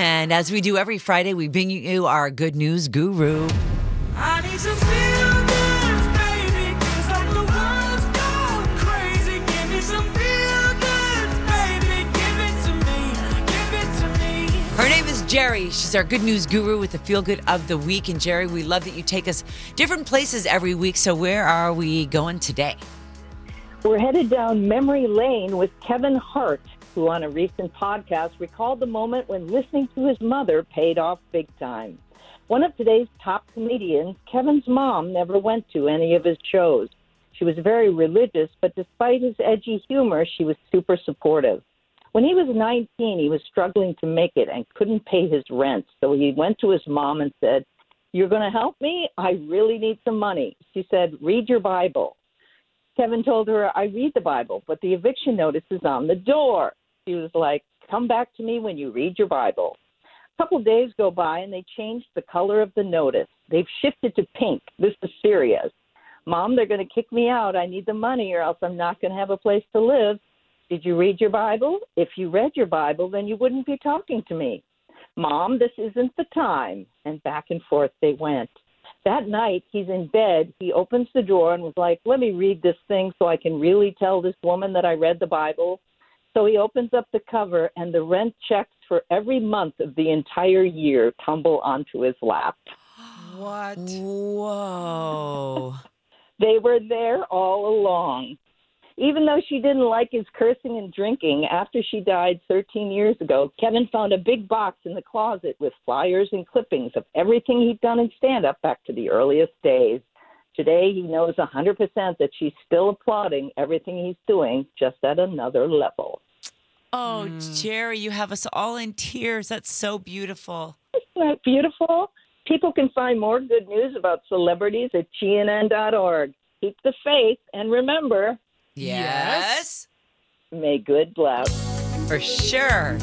And as we do every Friday, we bring you our good news guru. I need some feel-goods, baby. It's like the world's gone crazy. Give me some feel-goods, baby. Give it to me. Give it to me. Her name is Geri. She's our good news guru with the feel good of the week. And Geri, we love that you take us different places every week. So where are we going today? We're headed down memory lane with Kevin Hart, who on a recent podcast recalled the moment when listening to his mother paid off big time. One of today's top comedians, Kevin's mom never went to any of his shows. She was very religious, but despite his edgy humor, she was super supportive. When he was 19, he was struggling to make it and couldn't pay his rent. So he went to his mom and said, You're going to help me? I really need some money. She said, Read your Bible. Kevin told her, I read the Bible, but the eviction notice is on the door. She was like, Come back to me when you read your Bible. A couple days go by and they changed the color of the notice. They've shifted to pink. This is serious. Mom, they're going to kick me out. I need the money or else I'm not going to have a place to live. Did you read your Bible? If you read your Bible, then you wouldn't be talking to me. Mom, this isn't the time. And back and forth they went. That night, he's in bed. He opens the drawer and was like, Let me read this thing so I can really tell this woman that I read the Bible. So he opens up the cover, and the rent checks for every month of the entire year tumble onto his lap. What? Whoa. They were there all along. Even though she didn't like his cursing and drinking, after she died 13 years ago, Kevin found a big box in the closet with flyers and clippings of everything he'd done in stand up back to the earliest days. Today, he knows 100% that she's still applauding everything he's doing, just at another level. Oh, hmm. Geri, you have us all in tears. That's so beautiful. Isn't that beautiful? People can find more good news about celebrities at gnn.org. Keep the faith, and remember, Yes. may good bless. For sure.